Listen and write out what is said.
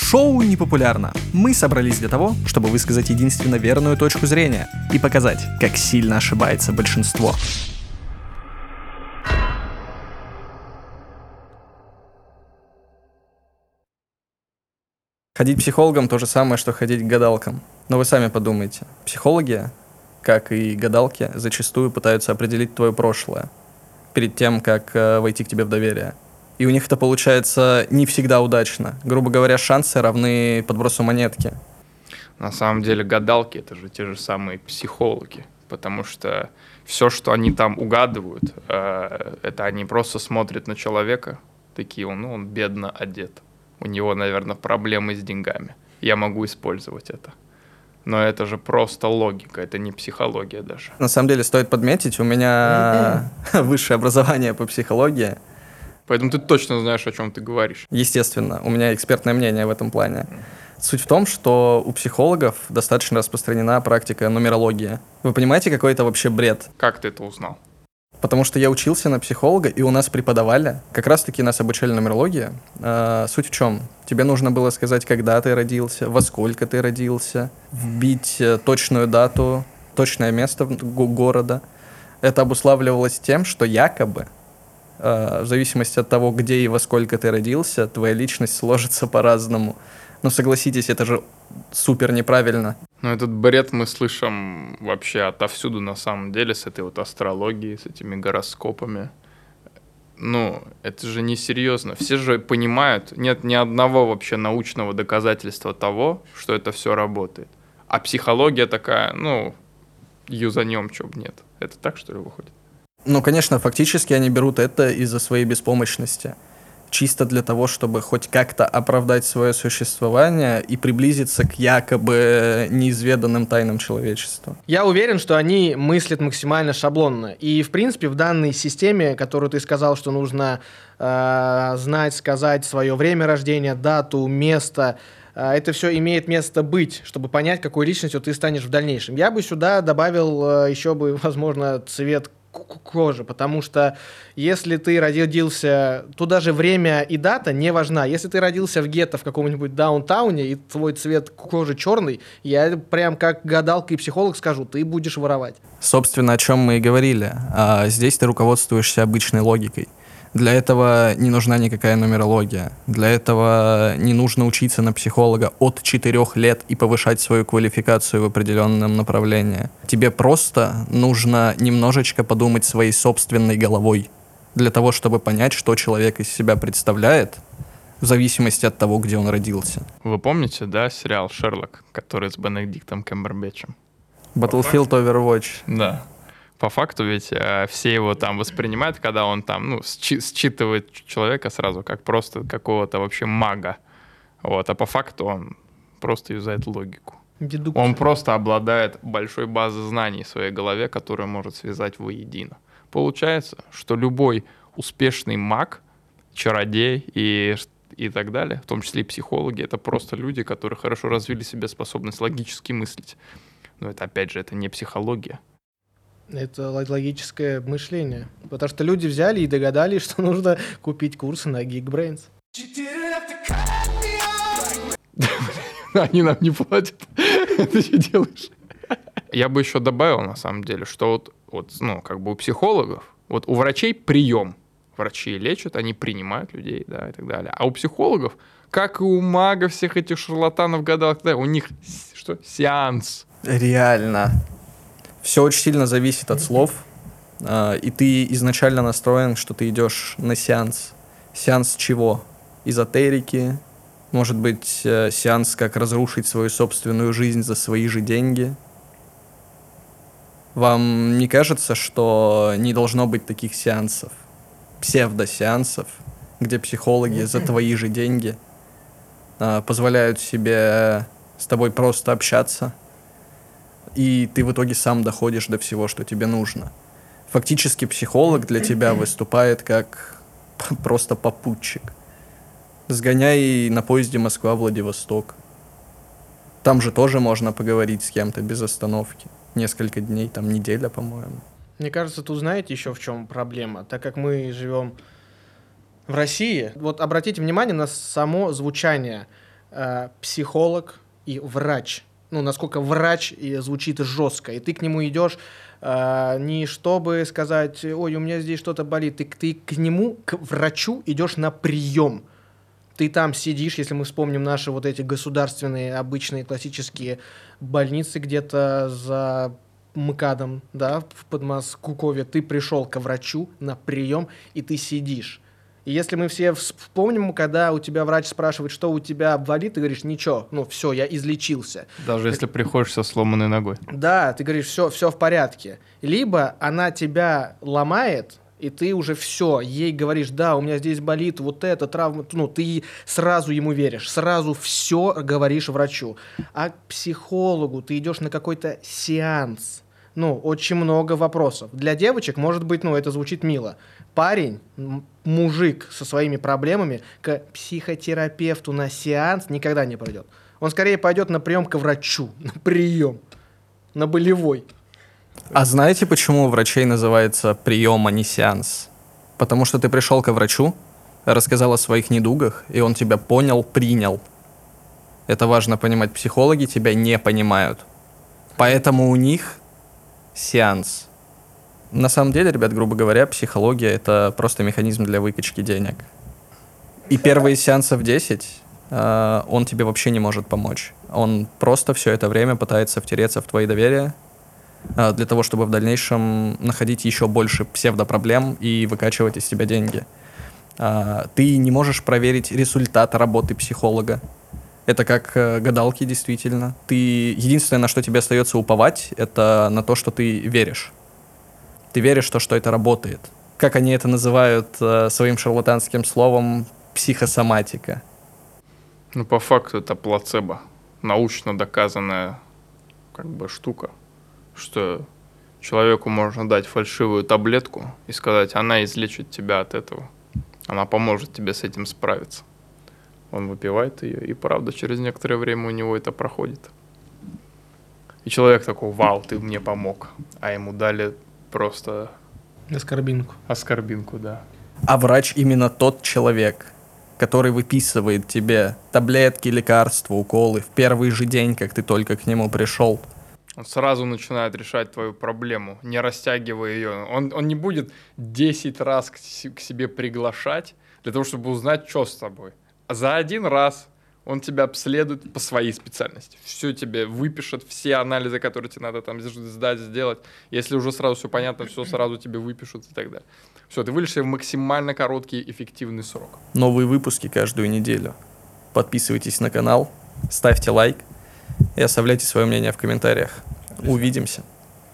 Шоу непопулярно. Мы собрались для того, чтобы высказать единственно верную точку зрения и показать, как сильно ошибается большинство. Ходить психологом то же самое, что ходить к гадалкам. Но вы сами подумайте. Психологи, как и гадалки, зачастую пытаются определить твое прошлое перед тем, как э, войти к тебе в доверие. И у них это получается не всегда удачно. Грубо говоря, шансы равны подбросу монетки. На самом деле гадалки это же те же самые психологи, потому что все, что они там угадывают, э, это они просто смотрят на человека, такие, ну, он бедно одет, у него, наверное, проблемы с деньгами, я могу использовать это. Но это же просто логика, это не психология даже. На самом деле стоит подметить, у меня высшее образование по психологии. Поэтому ты точно знаешь, о чем ты говоришь. Естественно, у меня экспертное мнение в этом плане. Суть в том, что у психологов достаточно распространена практика нумерологии. Вы понимаете, какой это вообще бред? Как ты это узнал? Потому что я учился на психолога, и у нас преподавали, как раз-таки нас обучали нумерологии. А, суть в чем? Тебе нужно было сказать, когда ты родился, во сколько ты родился, вбить э, точную дату, точное место города. Это обуславливалось тем, что якобы э, в зависимости от того, где и во сколько ты родился, твоя личность сложится по-разному. Ну, согласитесь, это же супер неправильно. Ну, этот бред мы слышим вообще отовсюду, на самом деле, с этой вот астрологией, с этими гороскопами. Ну, это же несерьезно. Все же понимают, нет ни одного вообще научного доказательства того, что это все работает. А психология такая, ну, юзанем, чё бы нет. Это так, что ли, выходит? Ну, конечно, фактически они берут это из-за своей беспомощности чисто для того, чтобы хоть как-то оправдать свое существование и приблизиться к якобы неизведанным тайнам человечества. Я уверен, что они мыслят максимально шаблонно. И, в принципе, в данной системе, которую ты сказал, что нужно э, знать, сказать свое время рождения, дату, место, э, это все имеет место быть, чтобы понять, какой личностью ты станешь в дальнейшем. Я бы сюда добавил э, еще бы, возможно, цвет кожи, потому что если ты родился, то даже время и дата не важна. Если ты родился в гетто в каком-нибудь даунтауне, и твой цвет кожи черный, я прям как гадалка и психолог скажу, ты будешь воровать. Собственно, о чем мы и говорили. А здесь ты руководствуешься обычной логикой. Для этого не нужна никакая нумерология. Для этого не нужно учиться на психолога от 4 лет и повышать свою квалификацию в определенном направлении. Тебе просто нужно немножечко подумать своей собственной головой для того, чтобы понять, что человек из себя представляет, в зависимости от того, где он родился. Вы помните, да, сериал «Шерлок», который с Бенедиктом Кэмбербэтчем? Battlefield Overwatch. Да по факту ведь э, все его там воспринимают, когда он там, ну, счи- считывает человека сразу как просто какого-то вообще мага. Вот, а по факту он просто юзает логику. Дедукция. Он просто обладает большой базой знаний в своей голове, которую может связать воедино. Получается, что любой успешный маг, чародей и, и так далее, в том числе и психологи, это просто люди, которые хорошо развили себе способность логически мыслить. Но это, опять же, это не психология. Это логическое мышление. Потому что люди взяли и догадались, что нужно купить курсы на Geekbrains. Они нам не платят. Ты что делаешь? Я бы еще добавил, на самом деле, что вот, вот, ну, как бы у психологов, вот у врачей прием. Врачи лечат, они принимают людей, да, и так далее. А у психологов, как и у магов, всех этих шарлатанов, гадалок, да, у них что? Сеанс. Реально. Все очень сильно зависит от слов, а, и ты изначально настроен, что ты идешь на сеанс. Сеанс чего? Эзотерики, может быть, э, сеанс, как разрушить свою собственную жизнь за свои же деньги. Вам не кажется, что не должно быть таких сеансов, псевдосеансов, где психологи за твои же деньги а, позволяют себе с тобой просто общаться, и ты в итоге сам доходишь до всего, что тебе нужно. Фактически психолог для тебя выступает как просто попутчик. Сгоняй на поезде Москва-Владивосток. Там же тоже можно поговорить с кем-то без остановки. Несколько дней, там неделя, по-моему. Мне кажется, тут знаете еще в чем проблема. Так как мы живем в России, вот обратите внимание на само звучание. э, психолог и врач. Ну, насколько врач и звучит жестко. И ты к нему идешь э, не чтобы сказать, ой, у меня здесь что-то болит. Ты, ты к нему, к врачу идешь на прием. Ты там сидишь, если мы вспомним наши вот эти государственные, обычные, классические больницы где-то за МКАДом, да, в Подмосковье, ты пришел к врачу на прием, и ты сидишь. И если мы все вспомним, когда у тебя врач спрашивает, что у тебя болит, ты говоришь, ничего, ну все, я излечился. Даже если приходишь со сломанной ногой. Да, ты говоришь, все, все в порядке. Либо она тебя ломает, и ты уже все, ей говоришь, да, у меня здесь болит вот это, травма, ну, ты сразу ему веришь, сразу все говоришь врачу. А к психологу ты идешь на какой-то сеанс, ну, очень много вопросов. Для девочек, может быть, ну, это звучит мило. Парень, мужик со своими проблемами к психотерапевту на сеанс никогда не пойдет. Он скорее пойдет на прием к врачу, на прием, на болевой. А знаете, почему у врачей называется прием, а не сеанс? Потому что ты пришел к врачу, рассказал о своих недугах, и он тебя понял, принял. Это важно понимать. Психологи тебя не понимают. Поэтому у них сеанс. На самом деле, ребят, грубо говоря, психология — это просто механизм для выкачки денег. И первые сеансы в 10 э, он тебе вообще не может помочь. Он просто все это время пытается втереться в твои доверия, а, для того, чтобы в дальнейшем находить еще больше псевдопроблем и выкачивать из себя деньги. А, ты не можешь проверить результат работы психолога. Это как э, гадалки, действительно. Ты единственное, на что тебе остается уповать, это на то, что ты веришь. Ты веришь, что, что это работает. Как они это называют э, своим шарлатанским словом психосоматика. Ну, по факту это плацебо. Научно доказанная как бы штука что человеку можно дать фальшивую таблетку и сказать, она излечит тебя от этого. Она поможет тебе с этим справиться. Он выпивает ее, и правда, через некоторое время у него это проходит. И человек такой, вау, ты мне помог. А ему дали просто... Аскорбинку. Аскорбинку, да. А врач именно тот человек, который выписывает тебе таблетки, лекарства, уколы в первый же день, как ты только к нему пришел – он сразу начинает решать твою проблему, не растягивая ее. Он, он не будет 10 раз к, к себе приглашать для того, чтобы узнать, что с тобой. А за один раз он тебя обследует по своей специальности. Все тебе выпишет, все анализы, которые тебе надо там сдать, сделать. Если уже сразу все понятно, все сразу тебе выпишут и так далее. Все, ты вылечишься в максимально короткий эффективный срок. Новые выпуски каждую неделю. Подписывайтесь на канал, ставьте лайк и оставляйте свое мнение в комментариях. Увидимся.